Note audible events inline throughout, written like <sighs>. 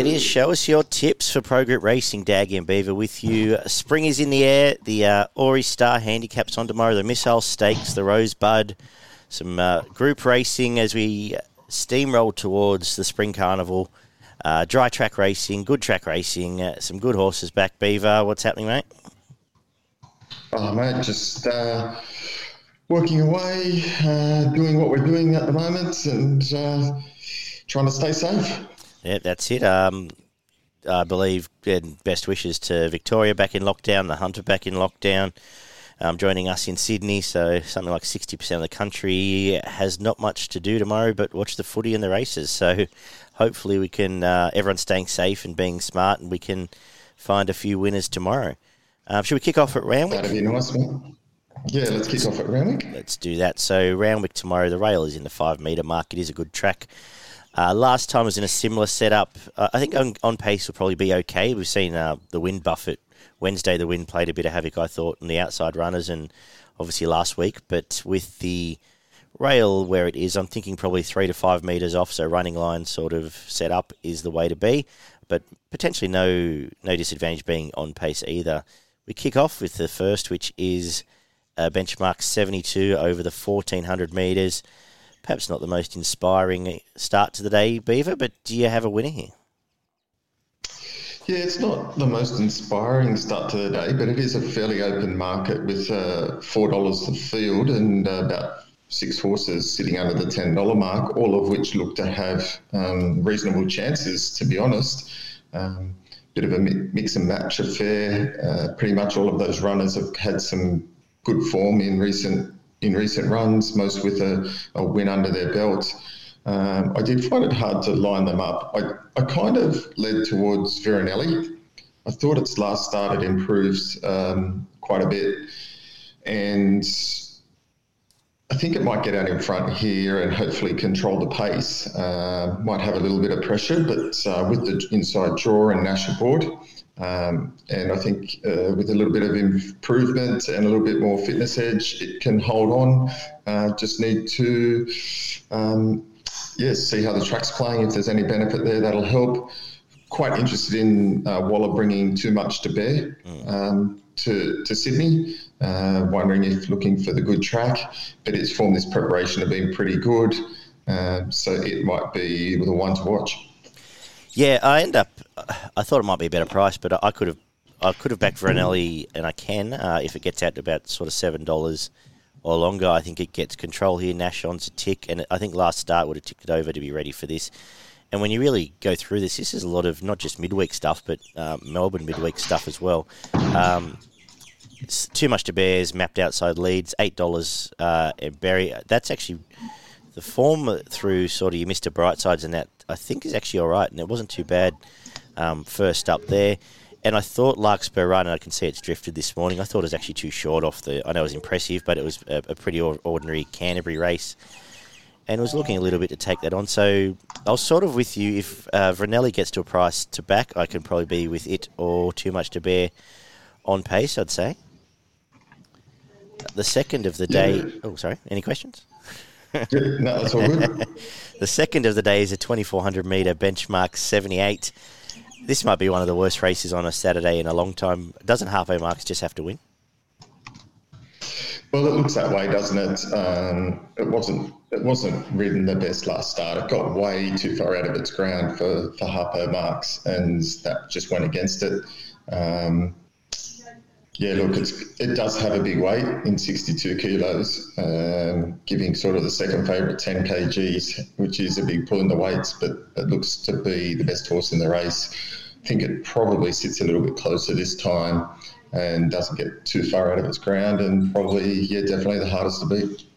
It is. Show us your tips for Pro Group Racing, Daggy and Beaver, with you. Spring is in the air. The uh, Aurie's Star handicaps on tomorrow. The Missile Stakes, the Rosebud, some uh, group racing as we steamroll towards the Spring Carnival. Uh, dry track racing, good track racing, uh, some good horses back. Beaver, what's happening, mate? Oh, mate, just uh, working away, uh, doing what we're doing at the moment, and uh, trying to stay safe. Yeah, that's it. Um, I believe and best wishes to Victoria back in lockdown, the Hunter back in lockdown. Um, joining us in Sydney, so something like 60% of the country has not much to do tomorrow but watch the footy and the races. So hopefully we can, uh, everyone's staying safe and being smart, and we can find a few winners tomorrow. Um, should we kick off at Randwick? That'd be nice, man. Yeah, let's kick off at Randwick. Let's do that. So Randwick tomorrow, the rail is in the five metre mark. It is a good track. Uh, last time was in a similar setup. Uh, I think on, on, pace will probably be okay. We've seen uh, the wind buffet Wednesday. The wind played a bit of havoc, I thought, on the outside runners, and obviously last week. But with the rail where it is, I'm thinking probably three to five metres off. So running line sort of set up is the way to be. But potentially no no disadvantage being on pace either. We kick off with the first, which is benchmark 72 over the 1400 metres perhaps not the most inspiring start to the day, Beaver, but do you have a winner here? Yeah, it's not the most inspiring start to the day, but it is a fairly open market with uh, $4 the field and uh, about six horses sitting under the $10 mark, all of which look to have um, reasonable chances, to be honest. Um, bit of a mix and match affair. Uh, pretty much all of those runners have had some good form in recent in recent runs, most with a, a win under their belt. Um, I did find it hard to line them up. I, I kind of led towards Veronelli. I thought its last start had improved um, quite a bit. And I think it might get out in front here and hopefully control the pace. Uh, might have a little bit of pressure, but uh, with the inside draw and Nash aboard, um, and I think uh, with a little bit of improvement and a little bit more fitness edge, it can hold on. Uh, just need to, um, yeah, see how the track's playing. If there's any benefit there, that'll help. Quite interested in uh, Waller bringing too much to bear mm. um, to, to Sydney. Uh, wondering if looking for the good track, but it's formed this preparation of been pretty good. Uh, so it might be the one to watch. Yeah, I end up. I thought it might be a better price, but I could have. I could have backed Veronelli, and I can uh, if it gets out to about sort of seven dollars or longer. I think it gets control here. Nash on's a tick, and I think last start would have ticked it over to be ready for this. And when you really go through this, this is a lot of not just midweek stuff, but uh, Melbourne midweek stuff as well. Um, too much to bears mapped outside leads eight dollars uh, and Berry. That's actually the form through sort of your Mr. Brightsides and that I think is actually all right, and it wasn't too bad um, first up there. And I thought Larkspur Run, and I can see it's drifted this morning. I thought it was actually too short off the. I know it was impressive, but it was a, a pretty ordinary Canterbury race, and was looking a little bit to take that on. So I was sort of with you. If uh, Veronelli gets to a price to back, I can probably be with it or too much to bear on pace. I'd say. The second of the day. Oh, sorry. Any questions? <laughs> no, that's all good. <laughs> the second of the day is a 2400 metre benchmark 78. This might be one of the worst races on a Saturday in a long time. Doesn't halfway marks just have to win? Well, it looks that way, doesn't it? Um, it wasn't. It wasn't ridden the best last start. It got way too far out of its ground for for Harpo marks, and that just went against it. Um, yeah, look, it does have a big weight in 62 kilos, um, giving sort of the second favourite 10 kgs, which is a big pull in the weights, but it looks to be the best horse in the race. I think it probably sits a little bit closer this time and doesn't get too far out of its ground, and probably, yeah, definitely the hardest to beat.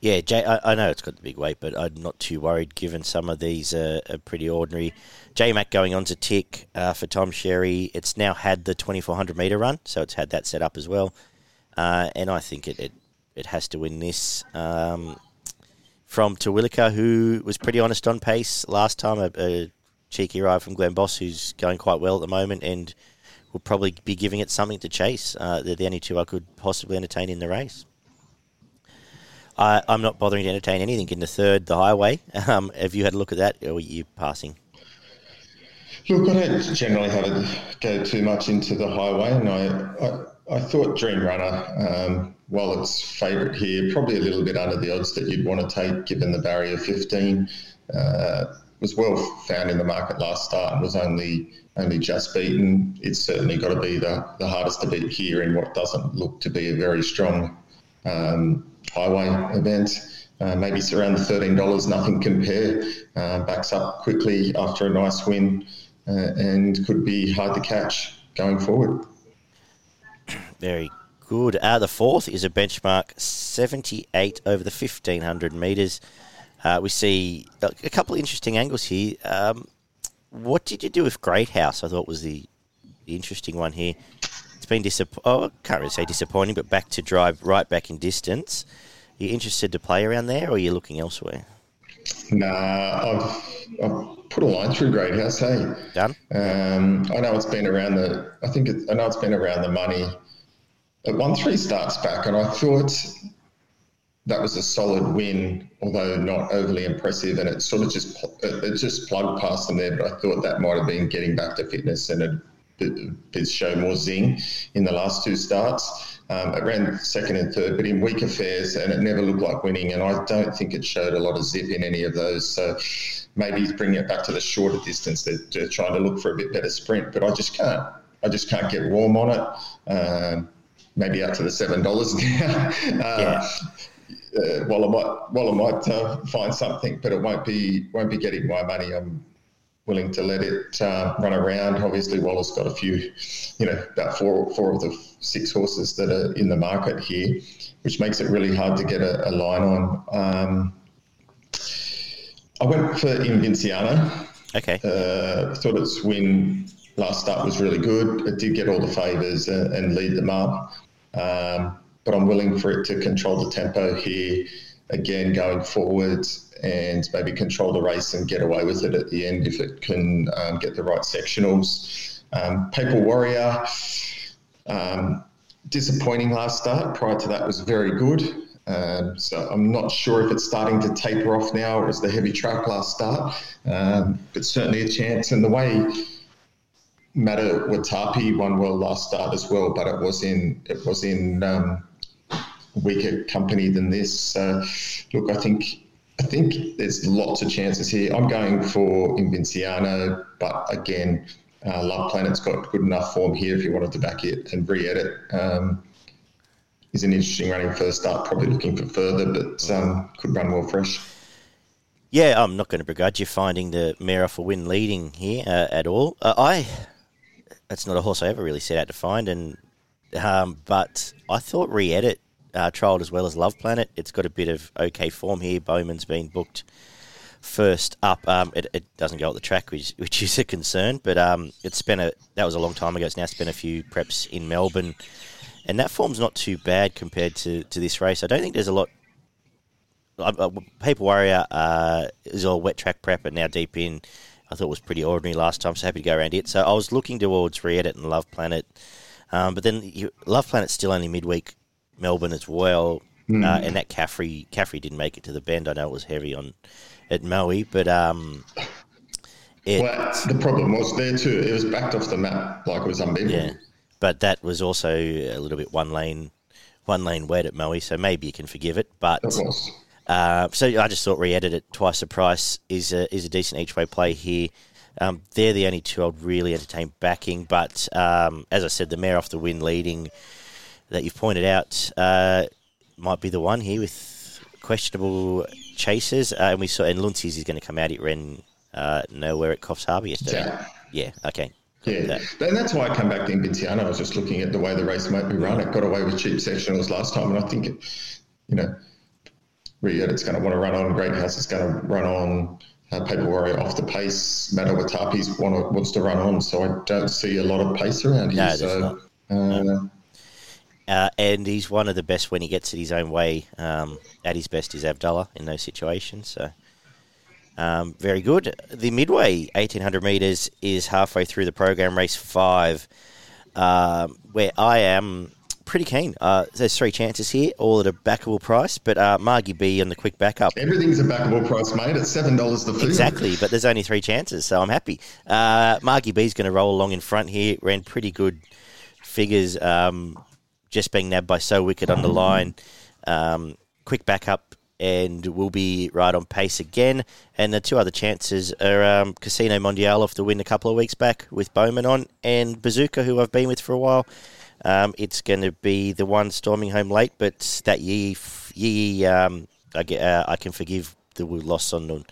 Yeah, Jay, I, I, know it's got the big weight, but I'm not too worried given some of these are, are pretty ordinary. J Mac going on to tick uh, for Tom Sherry. It's now had the 2400 metre run, so it's had that set up as well. Uh, and I think it, it, it, has to win this. Um, from Terwilliger, who was pretty honest on pace last time, a, a cheeky ride from Glen Boss, who's going quite well at the moment and will probably be giving it something to chase. Uh, they're the only two I could possibly entertain in the race. I, am not bothering to entertain anything in the third, the highway. <laughs> Um, have you had a look at that, or are you passing? Look, I don't generally have it go too much into the highway, and I, I, I thought Dream Runner, um, while it's favourite here, probably a little bit under the odds that you'd want to take given the barrier 15. Uh, was well found in the market last start and was only only just beaten. It's certainly got to be the, the hardest to beat here in what doesn't look to be a very strong um, highway event. Uh, maybe it's around the $13, nothing compare. Uh, backs up quickly after a nice win uh, and could be hard to catch going forward. Very good. Uh, the fourth is a benchmark 78 over the 1500 metres. Uh, we see a couple of interesting angles here. Um, what did you do with Great House? I thought was the, the interesting one here. It's been disappointing. Oh, can't really say disappointing, but back to drive right back in distance. Are you interested to play around there, or are you looking elsewhere? Nah, I've, I've put a line through Great House. Hey, done. Um, I know it's been around the. I think it, I know it's been around the money. It won three starts back, and I thought that was a solid win, although not overly impressive. And it sort of just it just plugged past them there. But I thought that might have been getting back to fitness and it did show more zing in the last two starts. Um, it ran second and third, but in weak affairs, and it never looked like winning. And I don't think it showed a lot of zip in any of those. So maybe he's bringing it back to the shorter distance. They're, they're trying to look for a bit better sprint, but I just can't. I just can't get warm on it. Um, maybe up to the seven dollars now. <laughs> Uh, yeah. Uh, while I might, while I might uh, find something, but it won't be won't be getting my money. I'm willing to let it uh, run around. Obviously, Waller's got a few, you know, about four four of the six horses that are in the market here, which makes it really hard to get a, a line on. Um, I went for Invinciano. Okay. Uh, thought its win last start was really good. It did get all the favours and, and, lead them up. Um, but I'm willing for it to control the tempo here again going forward and maybe control the race and get away with it at the end if it can um, get the right sectionals. Um, Papal Warrior, um, disappointing last start. Prior to that was very good. Um, so I'm not sure if it's starting to taper off now. It was the heavy track last start, um, but certainly a chance. And the way Mata Watapi won well last start as well, but it was in it was in um, weaker company than this. Look, I think I think there's lots of chances here. I'm going for Invinciano, but again, uh, Love Planet's got good enough form here if you wanted to back it and re-edit. Um, he's an interesting running first start, probably looking for further, but um, could run well fresh. Yeah, I'm not going to begrudge you finding the mare off a win leading here uh, at all. Uh, I, that's not a horse I ever really set out to find, and um, but I thought re-edit uh, trialled as well as Love Planet. It's got a bit of okay form here. Bowman's been booked first up. Um, it, it, doesn't go at the track, which, <laughs> which is a concern. But um, it's been a that was a long time ago. It's now spent a few preps in Melbourne, and that form's not too bad compared to, to this race. I don't think there's a lot. Uh, Papal Warrior uh, is all wet track prep and now deep in. I thought it was pretty ordinary last time, so happy to go around it. So I was looking towards Re-Edit and Love Planet, um, but then you, Love Planet's still only midweek Melbourne as well. Mm. Uh, and that Caffrey Caffrey didn't make it to the bend. I know it was heavy on at Maui, but um, it, well, the problem was there too. It was backed off the map like it was unbeatable. Yeah, but that was also a little bit one lane, one lane wet at Maui, so maybe you can forgive it. But uh, so I just thought re-edit it twice the price is a, is a decent each way play here. Um, they're the only two I'd really entertain backing, but um, as I said, the mare off the win leading that you've pointed out uh, might be the one here with questionable chasers. Uh, and we saw, and Luncy's is going to come out. It ran uh, nowhere at Coffs Harbour yesterday. Yeah. yeah okay. Yeah, that. and that's why I come back to Invinciano. I was just looking at the way the race might be run. It got away with cheap sectionals last time, and I think, it, you know, it's going to want to run on. Great House is going to run on. Uh, Papal Warrior off the pace. Mata Watapi's want wants to run on, so I don't see a lot of pace around here. No, so, uh, no. Uh, and he's one of the best when he gets it his own way. Um, at his best is Abdullah in those situations. So um, very good. The midway 1800 metres is halfway through the program, race five, uh, where I am pretty keen. Uh, there's three chances here, all at a backable price, but uh, Margie B on the quick backup. Everything's a backable price, mate. It's seven dollars the field. Exactly, but there's only three chances, so I'm happy. Uh, Margie B's going to roll along in front here. Ran pretty good figures, um, just being nabbed by So Wicked on the line. Um, quick backup and will be right on pace again. And the two other chances are um, Casino Mondial off the win a couple of weeks back with Bowman on, and Bazooka, who I've been with for a while. Um, it's going to be the one storming home late, but that ye, Yee um, I, get, uh, I can forgive the loss on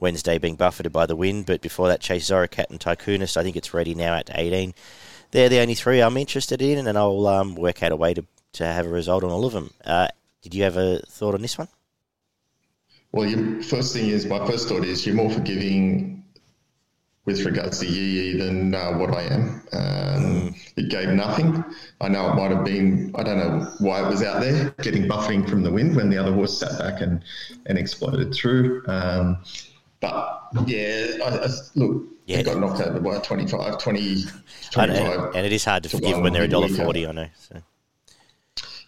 Wednesday being buffeted by the wind, but before that, Chase Zoracat and Tycoonist, I think it's ready now at 18. They're the only three I'm interested in, and I'll um, work out a way to, to have a result on all of them. Uh, did you have a thought on this one? Well, your first thing is my first thought is you're more forgiving with regards to Yee than uh, what I am. Um, mm. It gave nothing. I know it might have been. I don't know why it was out there getting buffeting from the wind when the other horse sat back and and exploded through. Um, but yeah, I, I, look, yeah. got knocked over by 25, 20, 25. And it is hard to forgive when they're a dollar forty. I know. So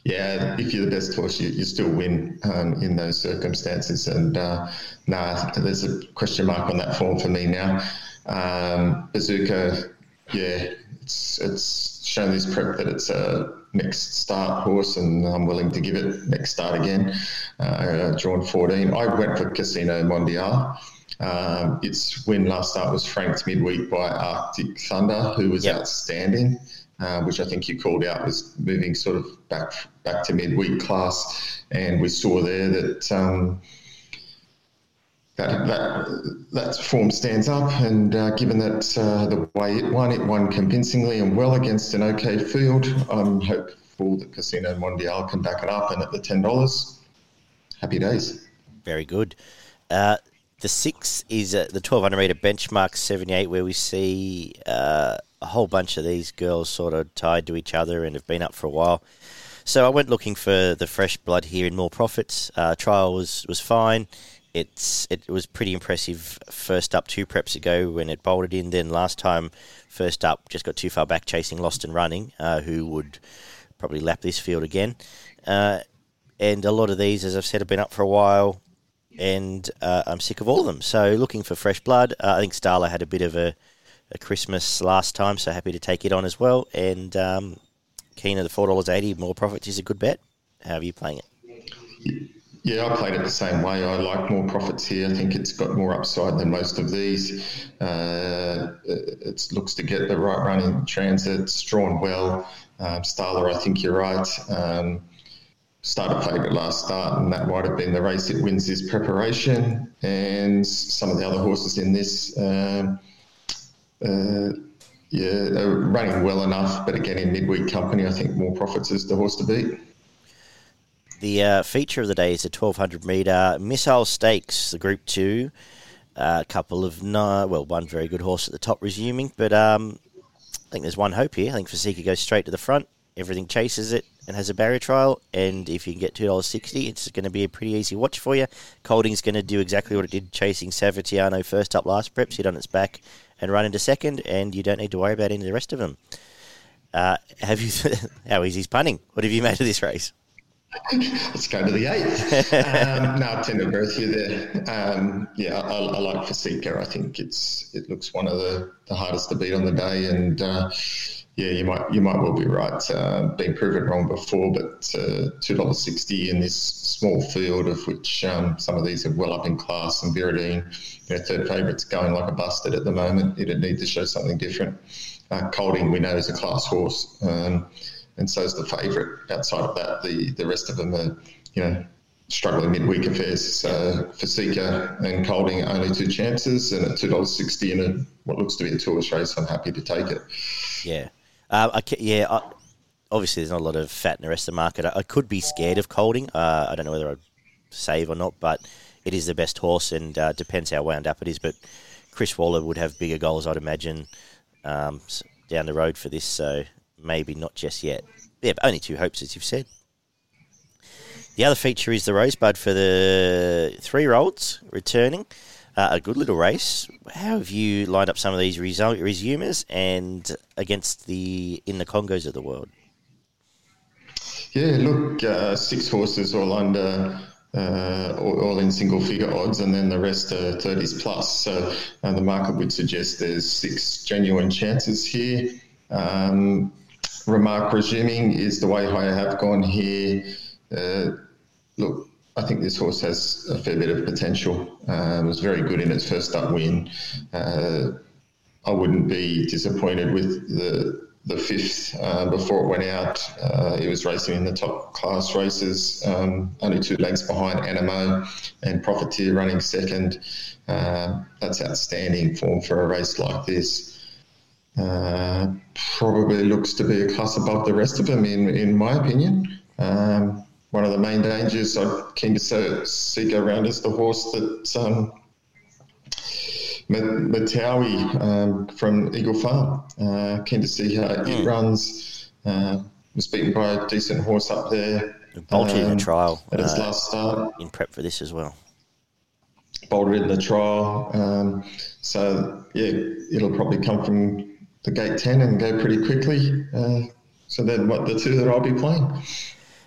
yeah, if you're the best horse, you, you still win um, in those circumstances. And uh, nah, there's a question mark on that form for me now. Um, Bazooka, yeah, it's it's shown this prep that it's a next start horse, and I'm willing to give it next start again. Uh, drawn 14. I went for Casino Mondial. Um, its win last start was franked midweek by Arctic Thunder, who was yep. outstanding uh, which I think you called out was moving sort of back back to midweek class, and we saw there that. Um, that, that that form stands up, and uh, given that uh, the way it won, it won convincingly and well against an okay field. I'm hopeful that Casino Mondial can back it up, and at the ten dollars, happy days. Very good. Uh, the six is uh, the 1200 meter benchmark 78, where we see uh, a whole bunch of these girls sort of tied to each other and have been up for a while. So I went looking for the fresh blood here in more profits. Uh, trial was, was fine. It's it was pretty impressive first up two preps ago when it bolted in. Then last time, first up just got too far back chasing Lost and Running, uh, who would probably lap this field again. Uh, and a lot of these, as I've said, have been up for a while, and uh, I'm sick of all of them. So looking for fresh blood. Uh, I think Starla had a bit of a a Christmas last time, so happy to take it on as well. And um, keen at the four dollars eighty. More profits is a good bet. How are you playing it? Yeah, I played it the same way. I like more profits here. I think it's got more upside than most of these. Uh, it looks to get the right run in transit. It's drawn well. Um, Starla, I think you're right. Um, started favourite last start, and that might have been the race it wins this preparation. And some of the other horses in this. Um, uh, yeah, running well enough, but again, in midweek company, I think more profits is the horse to beat. The uh, feature of the day is a 1200 metre missile stakes, the Group 2. A uh, couple of, no, well, one very good horse at the top resuming, but um, I think there's one hope here. I think Fasika goes straight to the front. Everything chases it and has a barrier trial. And if you can get $2.60, it's going to be a pretty easy watch for you. Kolding's going to do exactly what it did chasing Savatiano first up last prep, sit on its back and run into second, and you don't need to worry about any of the rest of them. Uh, have you? <laughs> how easy is punning? What have you made of this race? <laughs> Let's go to the eighth. um, no, I tend to agree with you there. Um, yeah, I, I like Fasika. I think it's it looks one of the, the hardest to beat on the day, and uh, yeah, you might you might well be right. Uh, been proven wrong before, but uh, two dollars sixty in this small field, of which um, some of these are well up in class, and Viridine, you know, third favourites going like a busted at the moment. It'd need to show something different. Uh, Kolding, we know, is a class horse, um, and so is the favourite. Outside of that, the the rest of them are, you know, struggling midweek affairs. So Fasika and Kolding, only two chances, and at two dollars sixty in a what looks to be a tourist race, I'm happy to take it. Yeah. Uh, I, yeah, I, obviously there's not a lot of fat in the rest of the market. I, I could be scared of Kolding. Uh, I don't know whether I'd save or not, but it is the best horse and uh, depends how wound up it is. But Chris Waller would have bigger goals, I'd imagine, um, down the road for this. So maybe not just yet. Yeah, but only two hopes, as you've said. The other feature is the Rosebud for the three-year-olds returning uh, a good little race. How have you lined up some of these resumers and against the in the Congos of the world? Yeah, look, uh, six horses all under, uh, all, in single figure odds, and then the rest are 30s plus. So uh, the market would suggest there's six genuine chances here. Um, remark resuming is the way I have gone here. Uh, look, I think this horse has a fair bit of potential. Um, it was very good in its first up win. Uh, I wouldn't be disappointed with the the fifth uh, before it went out. Uh, it was racing in the top class races, um, only two lengths behind Anamoe and Profiteer running second. Uh, that's outstanding form for a race like this. Uh, probably looks to be a class above the rest of them, in, in my opinion. Um, one of the main dangers I came to see go around is the horse that um, Matawi um, from Eagle Farm. Uh, keen to see how it mm. runs. Uh, was beaten by a decent horse up there. Bolted um, in the um, trial at its uh, last start. In prep for this as well. Bolted in the trial. Um, so yeah, it'll probably come from the gate ten and go pretty quickly. Uh, so then, what the two that I'll be playing.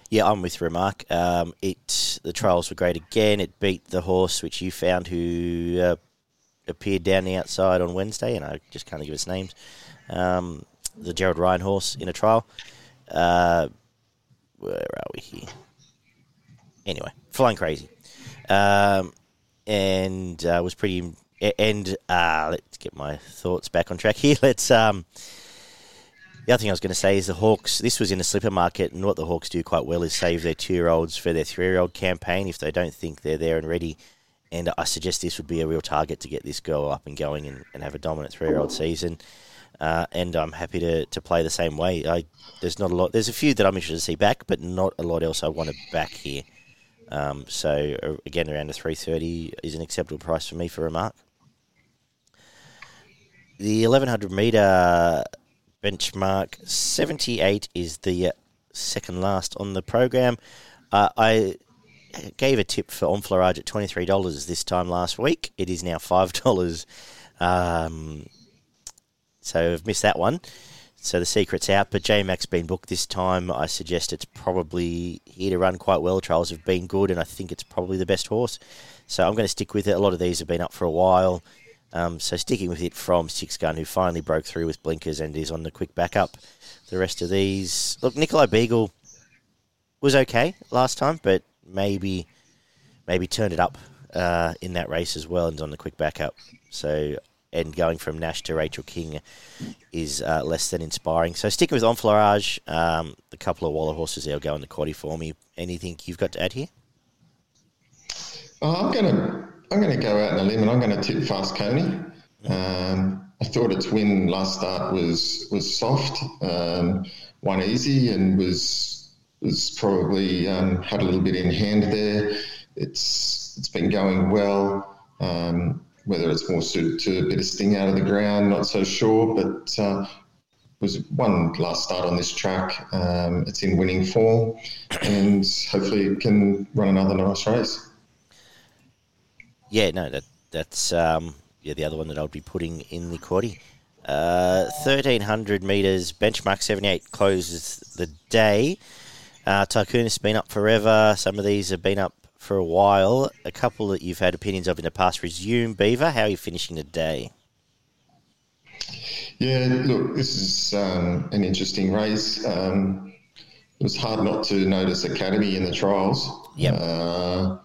Yeah, I'm with Remark. Um, it the trials were great again. It beat the horse which you found who uh, appeared down the outside on Wednesday, and I just can't give its names. Um, the Gerald Ryan horse in a trial. Uh, where are we here? Anyway, flying crazy, um, and uh, was pretty. And uh, let's get my thoughts back on track here. <laughs> Let's. The other thing I was going to say is the Hawkes. This was in the slipper market, and what the Hawkes do quite well is save their two-year-olds for their three-year-old campaign if they don't think they're there and ready and I suggest this would be a real target to get this girl up and going and, and have a dominant three year old season. Uh, and I'm happy to, to play the same way. I, there's not a lot. There's a few that I'm interested to see back, but not a lot else I want to back here. Um, so uh, again, around the 330 is an acceptable price for me for a mark. The 1100 meter benchmark 78 is the second last on the program. Uh, I gave a tip for Enfleurage at $23 this time last week. It is now $5. <laughs> Um, so I've missed that one. So the secret's out, but J Max been booked this time. I suggest it's probably here to run quite well. Trials have been good, and I think it's probably the best horse. So I'm going to stick with it. A lot of these have been up for a while. Um, so sticking with it from Six Gun, who finally broke through with blinkers and is on the quick backup. The rest of these, look, Nikolai Beagle was okay last time, but maybe maybe turned it up uh, in that race as well and on the quick backup. So and going from Nash to Rachel King is uh, less than inspiring. So sticking with Enfleurage, um, a couple of Waller horses there will go in the quaddy for me. Anything you've got to add here? Oh, I'm gonna I'm gonna go out on a limb and I'm gonna tip Fast Coney. Um, I thought its win last start was was soft, um, one easy, and was was probably um, had a little bit in hand there. It's it's been going well. Um, whether it's more suited to a bit of sting out of the ground, not so sure. But uh, was one last start on this track. Um, it's in winning form, and hopefully it can run another nice race. Yeah, no, that that's um, yeah the other one that I'll be putting in the quaddy. Uh, 1300 metres, benchmark 78 closes the day. Uh, Tycoon has been up forever. Some of these have been up for a while. A couple that you've had opinions of in the past. Resume Beaver. How are you finishing the day? Yeah, look, this is um, an interesting race. Um, it was hard not to notice Academy in the trials. Yeah. Uh,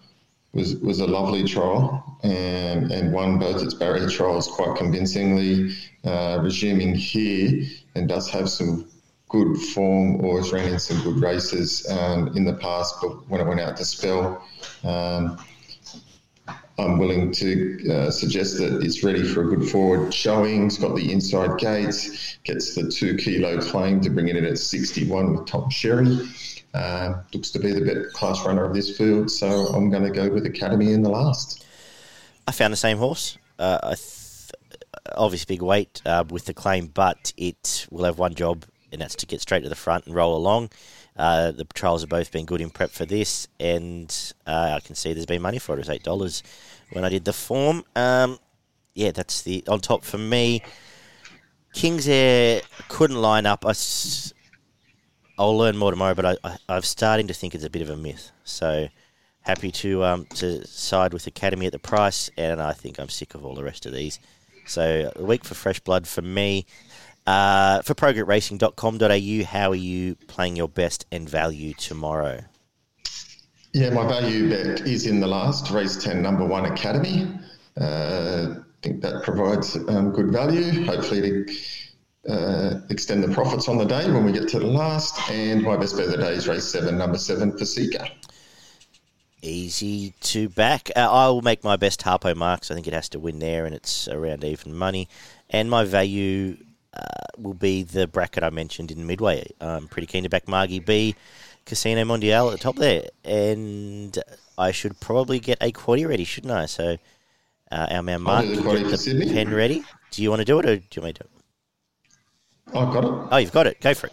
was was a lovely trial and and won both its barrier trials quite convincingly. Uh, resuming here and does have some good form or has ran in some good races um, in the past, but when it went out to spell, um, I'm willing to uh, suggest that it's ready for a good forward showing. It's got the inside gates, gets the two kilo claim to bring it in at 61 with Tom Sherry. Uh, looks to be the best class runner of this field, so I'm going to go with Academy in the last. I found the same horse. Uh, th- obviously, big weight uh, with the claim, but it will have one job and that's to get straight to the front and roll along. Uh, the trials have both been good in prep for this, and uh, I can see there's been money for it. It was eight dollars when I did the form. Um, yeah, that's the on top for me. King's Air couldn't line up. I, I'll learn more tomorrow, but I, I, I'm starting to think it's a bit of a myth. So happy to um, to side with Academy at the price, and I think I'm sick of all the rest of these. So a week for fresh blood for me. Uh, for progroupracing.com.au, how are you playing your best and value tomorrow? Yeah, my value bet is in the last race 10, number one Academy. Uh, I think that provides um, good value. Hopefully, uh, extend the profits on the day when we get to the last. And my best bet of the day is race seven, number seven, Fasika. Easy to back. Uh, I will make my best Harpo marks. I think it has to win there, and it's around even money. And my value uh, will be the bracket I mentioned in Midway. I'm pretty keen to back Margie B, Casino Mondial at the top there, and I should probably get a quaddy ready, shouldn't I? So uh, our man Mark, do the get the pen ready. Do you want to do it, or do you want me to? do it? I've got it. Oh, you've got it. Go for it.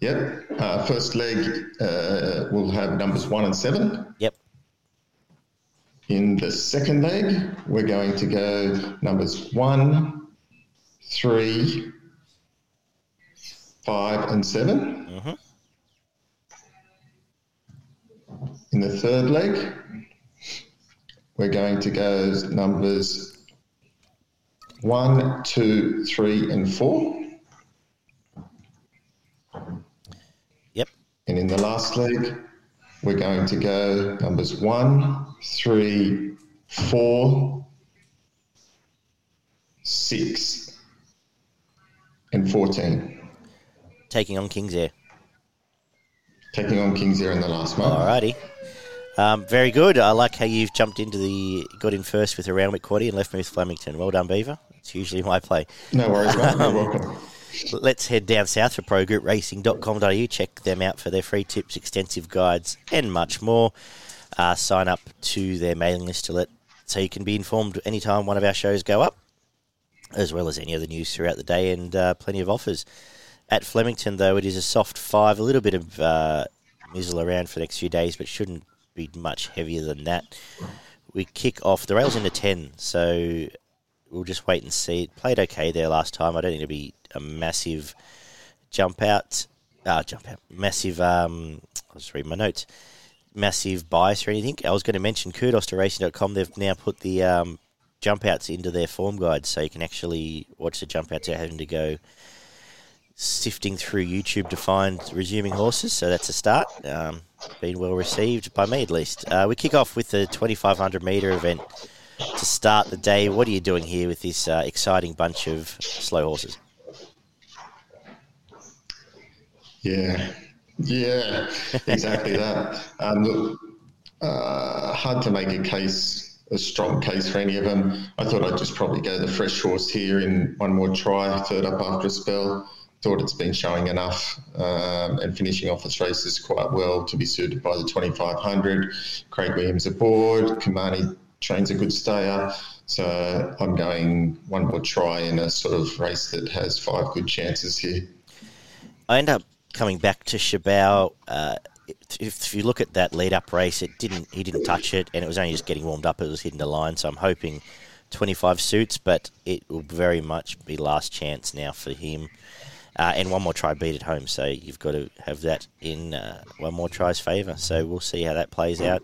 Yep. Uh, first leg uh, will have numbers one and seven. Yep. In the second leg, we're going to go numbers one, three, five, and 7 Mhm. In the third leg, we're going to go numbers one, two, three, and four. Yep. And in the last leg, we're going to go numbers one, three, four, six, and 14. Taking on Kings Air. Taking on Kings Air in the last month. Alrighty. Um, very good. I like how you've jumped into the got in first with a round with Quaddy and left me with Flemington. Well done, Beaver. It's usually my play. No worries, mate. You're welcome. Let's head down south for progroupracing.com.au. Check them out for their free tips, extensive guides, and much more. Uh, sign up to their mailing list to let so you can be informed anytime one of our shows go up, as well as any other news throughout the day and uh, plenty of offers. At Flemington, though, it is a soft five, a little bit of uh, mizzle around for the next few days, but shouldn't be much heavier than that. We kick off the rails into 10, so we'll just wait and see. It played okay there last time. I don't think it'll be a massive jump out. Uh, jump out. Massive, um, I'll just read my notes. Massive bias or anything. I was going to mention kudos to racing.com. They've now put the um, jump outs into their form guide so you can actually watch the jump outs without having to go sifting through YouTube to find resuming horses. So that's a start. Um, been well received by me at least. Uh, we kick off with the 2500 metre event to start the day. What are you doing here with this uh, exciting bunch of slow horses? Yeah, yeah, exactly <laughs> that. Um, look, uh, hard to make a case, a strong case for any of them. I thought I'd just probably go the fresh horse here in one more try, third up after a spell. Thought it's been showing enough um, and finishing off its races quite well to be suited by the 2500. Craig Williams aboard. Kamani trains a good stayer. So I'm going one more try in a sort of race that has five good chances here. I end up coming back to Shabao. Uh, if, you look at that lead up race, it didn't he didn't touch it, and it was only just getting warmed up. It was hitting the line, so I'm hoping 25 suits, but it will very much be last chance now for him. Uh, and one more try beat at home, so you've got to have that in uh, one more try's favour. So we'll see how that plays out.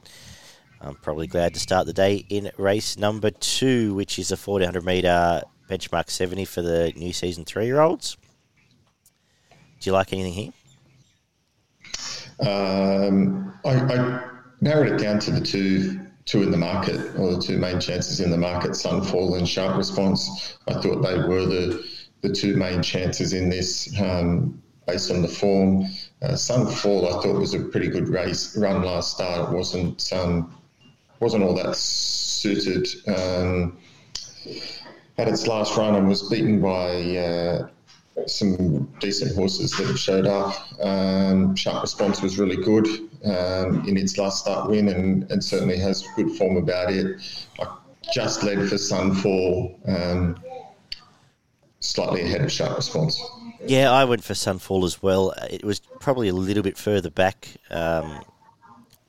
I'm probably glad to start the day in race number two, which is a 1400 metre benchmark 70 for the new season three year olds. Do you like anything here? Um, I, I narrowed it down to the two two in the market, or the two main chances in the market: Sunfall and Sharp Response. I thought they were the the two main chances in this, um, based on the form. Uh, Sunfall, I thought was a pretty good race run last start. It wasn't um, wasn't all that suited. Um, had its last run and was beaten by. Uh, some decent horses that showed up. Um, Sharp Response was really good um, in its last start win and, and certainly has good form about it. I just led for Sunfall, um, slightly ahead of Sharp Response. Yeah, I went for Sunfall as well. It was probably a little bit further back, um,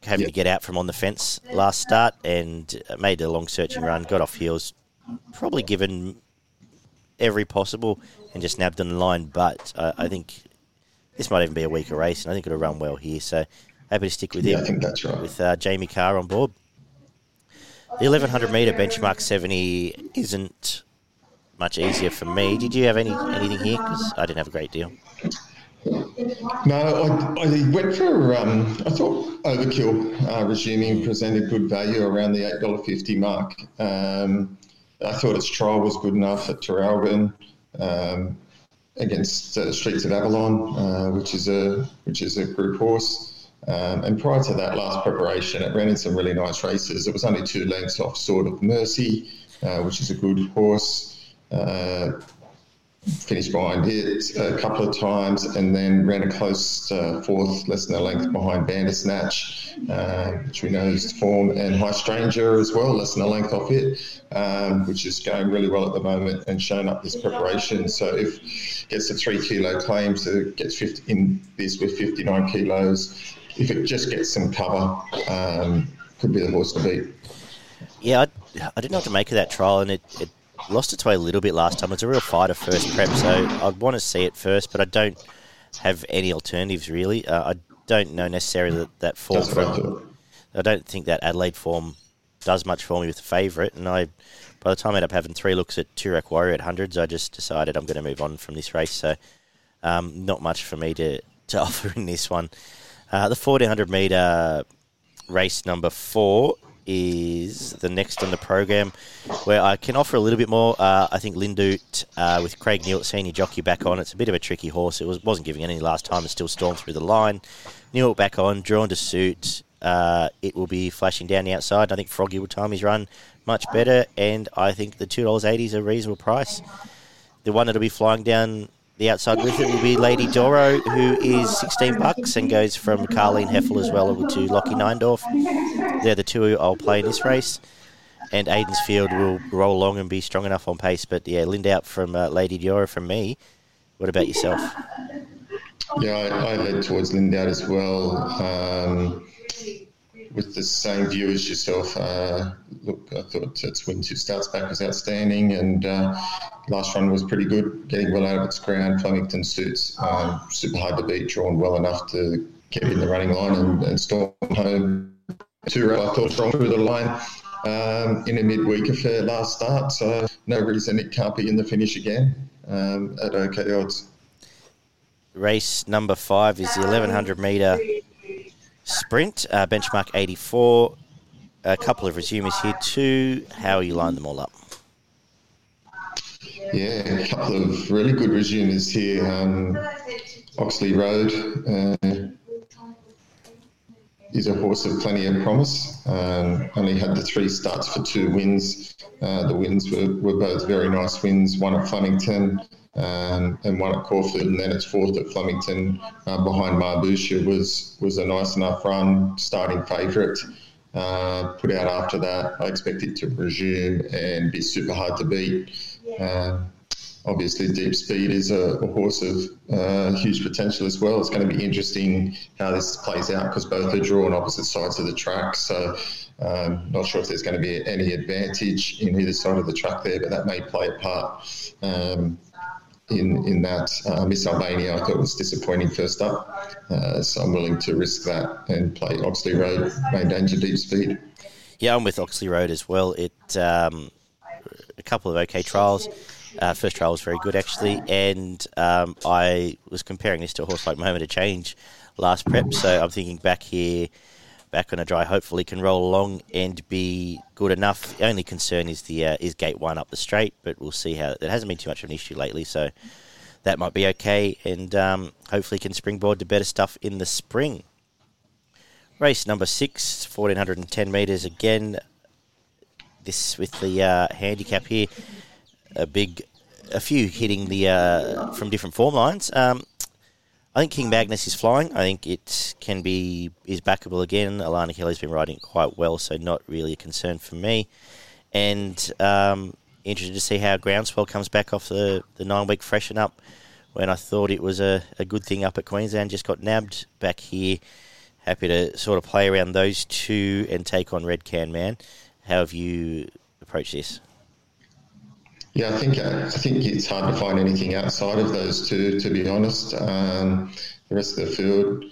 having Yeah. to get out from on the fence last start, and made a long searching run. Got off heels, probably given every possible, and just nabbed on the line. But I, I think this might even be a weaker race, and I think it'll run well here. So happy to stick with Yeah, him I think that's right. with uh, Jamie Kah on board. The 1100 metre benchmark 70 isn't much easier for me. Did you have any anything here? Because I didn't have a great deal. No, I, I went for. Um, I thought Overkill uh, resuming presented good value around the eight dollar fifty mark. Um, I thought its trial was good enough at Terralbin um, against uh, Streets of Avalon, uh, which is a which is a group horse. Um, and prior to that last preparation, it ran in some really nice races. It was only two lengths off Sword of Mercy, uh, which is a good horse. Finished behind it a couple of times and then ran a close uh, fourth, less than a length behind Bandersnatch, uh, which we know is form, and High Stranger as well, less than a length off it, um, which is going really well at the moment and showing up this preparation. So if gets a three kilo claims, it gets 50 in this with 59 kilos. If it just gets some cover, um, could be the horse to beat. Yeah, I, I didn't what to make of that trial, and it, it lost its way a little bit last time. It's a real fighter first prep, so I'd want to see it first, but I don't have any alternatives really. Uh, I don't know necessarily that, that form I from. I don't think that Adelaide form does much for me with the favourite, and I, by the time I end up having three looks at Turek Warrior at hundreds, I just decided I'm going to move on from this race. So, um, not much for me to, to <laughs> offer in this one. Uh, the 1400 metre race number four is the next on the program, where I can offer a little bit more. Uh, I think Lindut uh, with Craig Newitt, senior jockey, back on. It's a bit of a tricky horse. It was wasn't giving any last time. It still stormed through the line. Neal back on, drawn to suit. Uh, it will be flashing down the outside. I think Froggy will time his run much better, and I think the two dollars eighty is a reasonable price. The one that'll be flying down the outside with it will be Lady Doro, who is 16 bucks and goes from Carleen Hefel as well to Lockie Neindorf. They're the two I'll play in this race. And Aiden's Field will roll along and be strong enough on pace. But yeah, Lind out from uh, Lady Doro from me. What about yourself? Yeah, I, I led towards Lindout as well. Um, with the same view as yourself. Uh, look, I thought its win two starts back was outstanding, and uh, last run was pretty good, getting well out of its ground. Flemington suits um, super hard to beat, drawn well enough to keep in the running line and, and storm home. Two I thought, strong through the line. Um, in a midweek affair last start, so no reason it can't be in the finish again um, at okay odds. Race number five is the 1100 metre sprint, uh, benchmark 84. A couple of resumers here too. How you line them all up? Yeah, a couple of really good resumers here. Um, Oxley Road uh, is a horse of plenty of promise. Um, only had the three starts for two wins. Uh, the wins were, were both very nice wins. One at Flemington um, and one at Caulfield, and then its fourth at Flemington uh, behind Marbusha was was a nice enough run. Starting favourite. Uh, put out after that. I expect it to resume and be super hard to beat. Um, obviously, Deep Speed is a, a horse of uh, huge potential as well. It's going to be interesting how this plays out because both are drawn opposite sides of the track. So, um, not sure if there's going to be any advantage in either side of the track there, but that may play a part. Um, in, in that uh, Miss Albania, I thought was disappointing first up, uh, so I'm willing to risk that and play Oxley Road, main danger, deep speed. Yeah, I'm with Oxley Road as well. It um, a couple of okay trials. Uh, first trial was very good actually, and um, I was comparing this to a horse like Moment of Change last prep. So I'm thinking back here, back on a dry. Hopefully, can roll along and be good enough. The only concern is the uh, is gate one up the straight, but we'll see how it hasn't been too much of an issue lately. So that might be okay, and um, hopefully can springboard to better stuff in the spring. Race number six, 1410 metres again. This with the uh, handicap here, a big, a few hitting the uh, from different form lines. Um, I think King Magnus is flying. I think it can be is backable again. Alana Kelly's been riding it quite well, so not really a concern for me. And um, interested to see how Groundswell comes back off the, the nine week freshen up. When I thought it was a, a good thing up at Queensland, just got nabbed back here. Happy to sort of play around those two and take on Red Can Man. How have you approached this? Yeah, I think I think it's hard to find anything outside of those two. To be honest, um, the rest of the field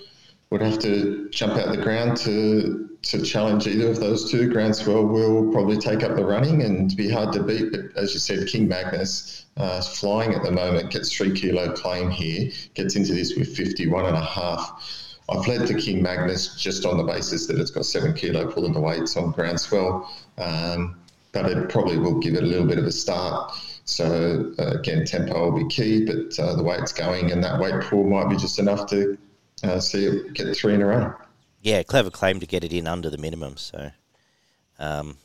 would have to jump out the ground to to challenge either of those two. Groundswell will probably take up the running and be hard to beat. But as you said, King Magnus uh, flying at the moment gets three kilo claim here, gets into this with 51 and a half. I've led to King Magnus just on the basis that it's got seven kilo pulling the weights on Groundswell, um, but it probably will give it a little bit of a start. So uh, again, tempo will be key, but uh, the way it's going and that weight pool might be just enough to uh, see it get three in a row. Yeah, clever claim to get it in under the minimum. So um,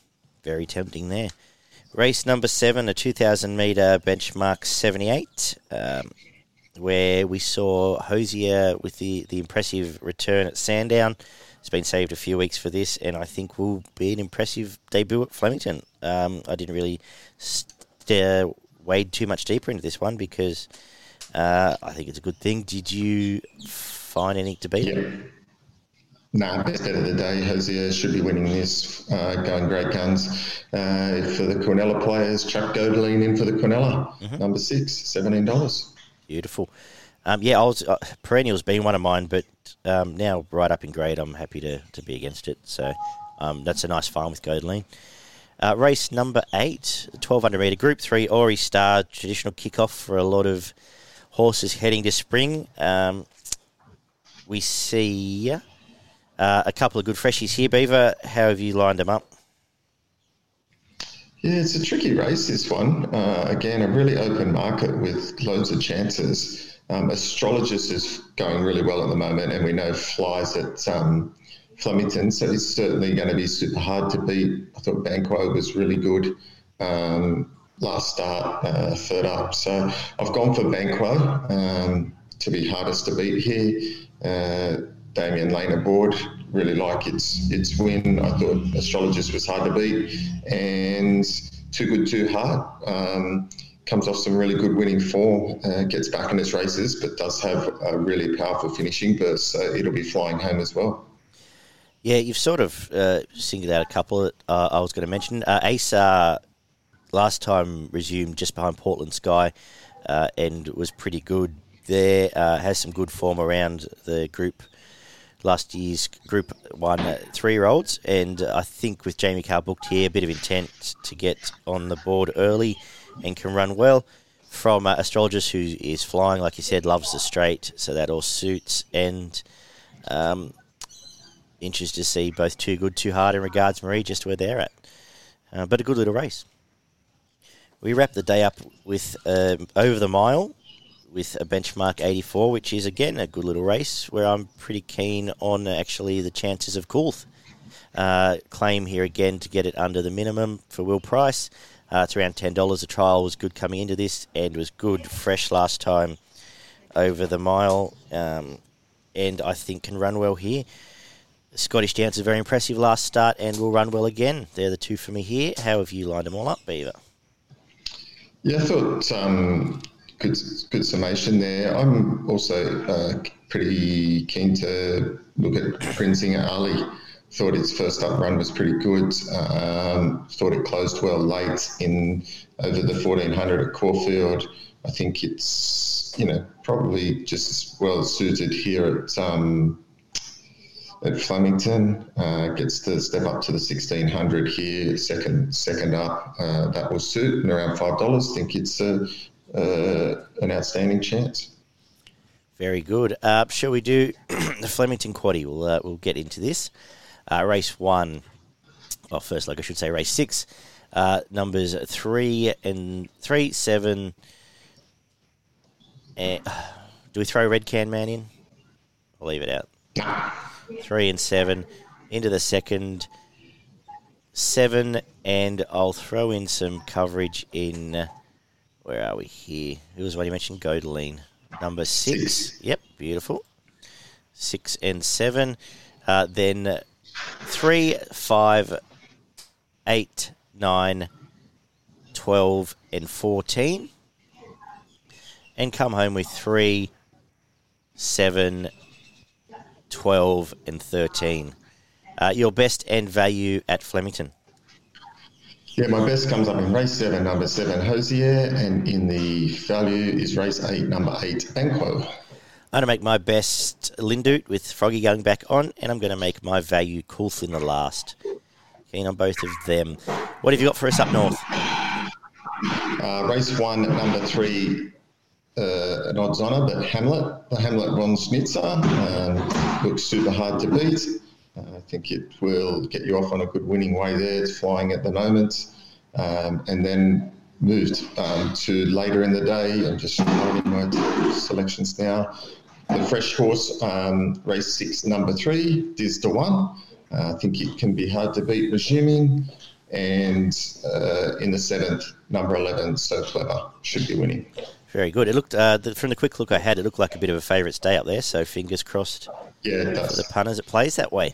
very tempting there. Race number seven, a 2,000 metre benchmark 78, um, where we saw Hosier with the, the impressive return at Sandown. It's been saved a few weeks for this, and I think will be an impressive debut at Flemington. Um, I didn't really st- wade too much deeper into this one because uh, I think it's a good thing. Did you find anything to beat yeah. Nah, best bet of the day. Hosier should be winning this, uh, going great guns. Uh, for the Quinella players, Chuck Godeline in for the Quinella, mm-hmm. number six, $17. Beautiful. Um, yeah, I was uh, perennial's been one of mine, but um, now right up in grade, I'm happy to, to be against it. So um, that's a nice farm with Godeline. Uh, race number eight, 1200 metre Group 3 Aurie's Star, traditional kickoff for a lot of horses heading to spring. Um, we see uh, a couple of good freshies here, Beaver. How have you lined them up? Yeah, it's a tricky race, this one. Uh, again, a really open market with loads of chances. Um, Astrologist is going really well at the moment, and we know flies at um, Flemington, so it's certainly going to be super hard to beat. I thought Banquo was really good um, last start, uh, third up. So I've gone for Banquo um, to be hardest to beat here. Uh, Damian Lane aboard. Really like its its win. I thought Astrologist was hard to beat, and too good, too hard. Um, comes off some really good winning form, uh, gets back in its races, but does have a really powerful finishing burst, so it'll be flying home as well. Yeah, you've sort of uh, singled out a couple that uh, I was going to mention. Uh, Ace uh, last time resumed just behind Portland Sky uh, and was pretty good there. Uh, has some good form around the group last year's Group One three-year-olds, and I think with Jamie Kah booked here, a bit of intent to get on the board early and can run well. From uh, Astrologist, who is flying, like you said, loves the straight, so that all suits. And um, interested to see both too good, too hard in regards Marie, just where they're at. Uh, but a good little race. We wrap the day up with uh, over the mile with a benchmark 84, which is again a good little race where I'm pretty keen on actually the chances of Coolth. Uh, claim here again to get it under the minimum for Will Price. Uh, it's around ten dollars. The trial was good coming into this and was good fresh last time over the mile, um, and I think can run well here. Scottish Dance is very impressive last start and will run well again. They're the two for me here. How have you lined them all up, Beaver? Yeah, I thought um, good good summation there. I'm also uh, pretty keen to look at Prinzinger Ali. Thought its first up run was pretty good. Um, thought it closed well late in over the 1400 at Caulfield. I think it's you know probably just as well suited here at um, at Flemington. Uh, gets to step up to the 1600 here, second second up. Uh, that will suit and around five dollars. Think it's a, uh, an outstanding chance. Very good. Uh, shall we do <clears throat> the Flemington Quaddy? We'll uh, we'll get into this. Uh, race one, well, first, like I should say, race six. Uh, numbers three and three, seven. And, <sighs> do we throw Red Can Man in? I'll leave it out. Three and seven into the second. Seven, and I'll throw in some coverage in where are we here? Who was what you mentioned? Godeline. Number six. Yep, beautiful. Six and seven. Uh, then three, five, eight, nine, twelve, and 14. And come home with three, seven, 12, and 13. Uh, your best and value at Flemington? Yeah, my best comes up in race seven, number seven, Hosier, and in the value is race eight, number eight, Banquo. I'm going to make my best Lindoot with Froggy going back on, and I'm going to make my value Coolth in the last. Keen on both of them. What have you got for us up north? Uh, race one, number three, uh, an odds honour, but Hamlet, the Hamlet Ron Schnitzer, um, looks super hard to beat. Uh, I think it will get you off on a good winning way there. It's flying at the moment. Um, and then moved um, to later in the day. I'm just loading my selections now. The fresh horse, um, race six, number three, Diz to one. Uh, I think it can be hard to beat, resuming. And uh, in the seventh, number 11, So Clever, should be winning. Very good. It looked uh, the, from the quick look I had, it looked like a bit of a favourite stay up there. So fingers crossed. Yeah, it does. For the punters, it plays that way.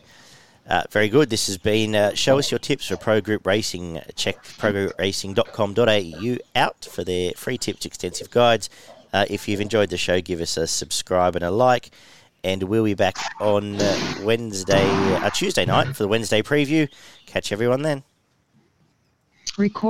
Uh, very good. This has been uh, Show Us Your Tips for Pro Group Racing. Check progroupracing.com.au out for their free tips, extensive guides. Uh, if you've enjoyed the show, give us a subscribe and a like. And we'll be back on uh, Wednesday, uh, Tuesday night for the Wednesday preview. Catch everyone then. Record.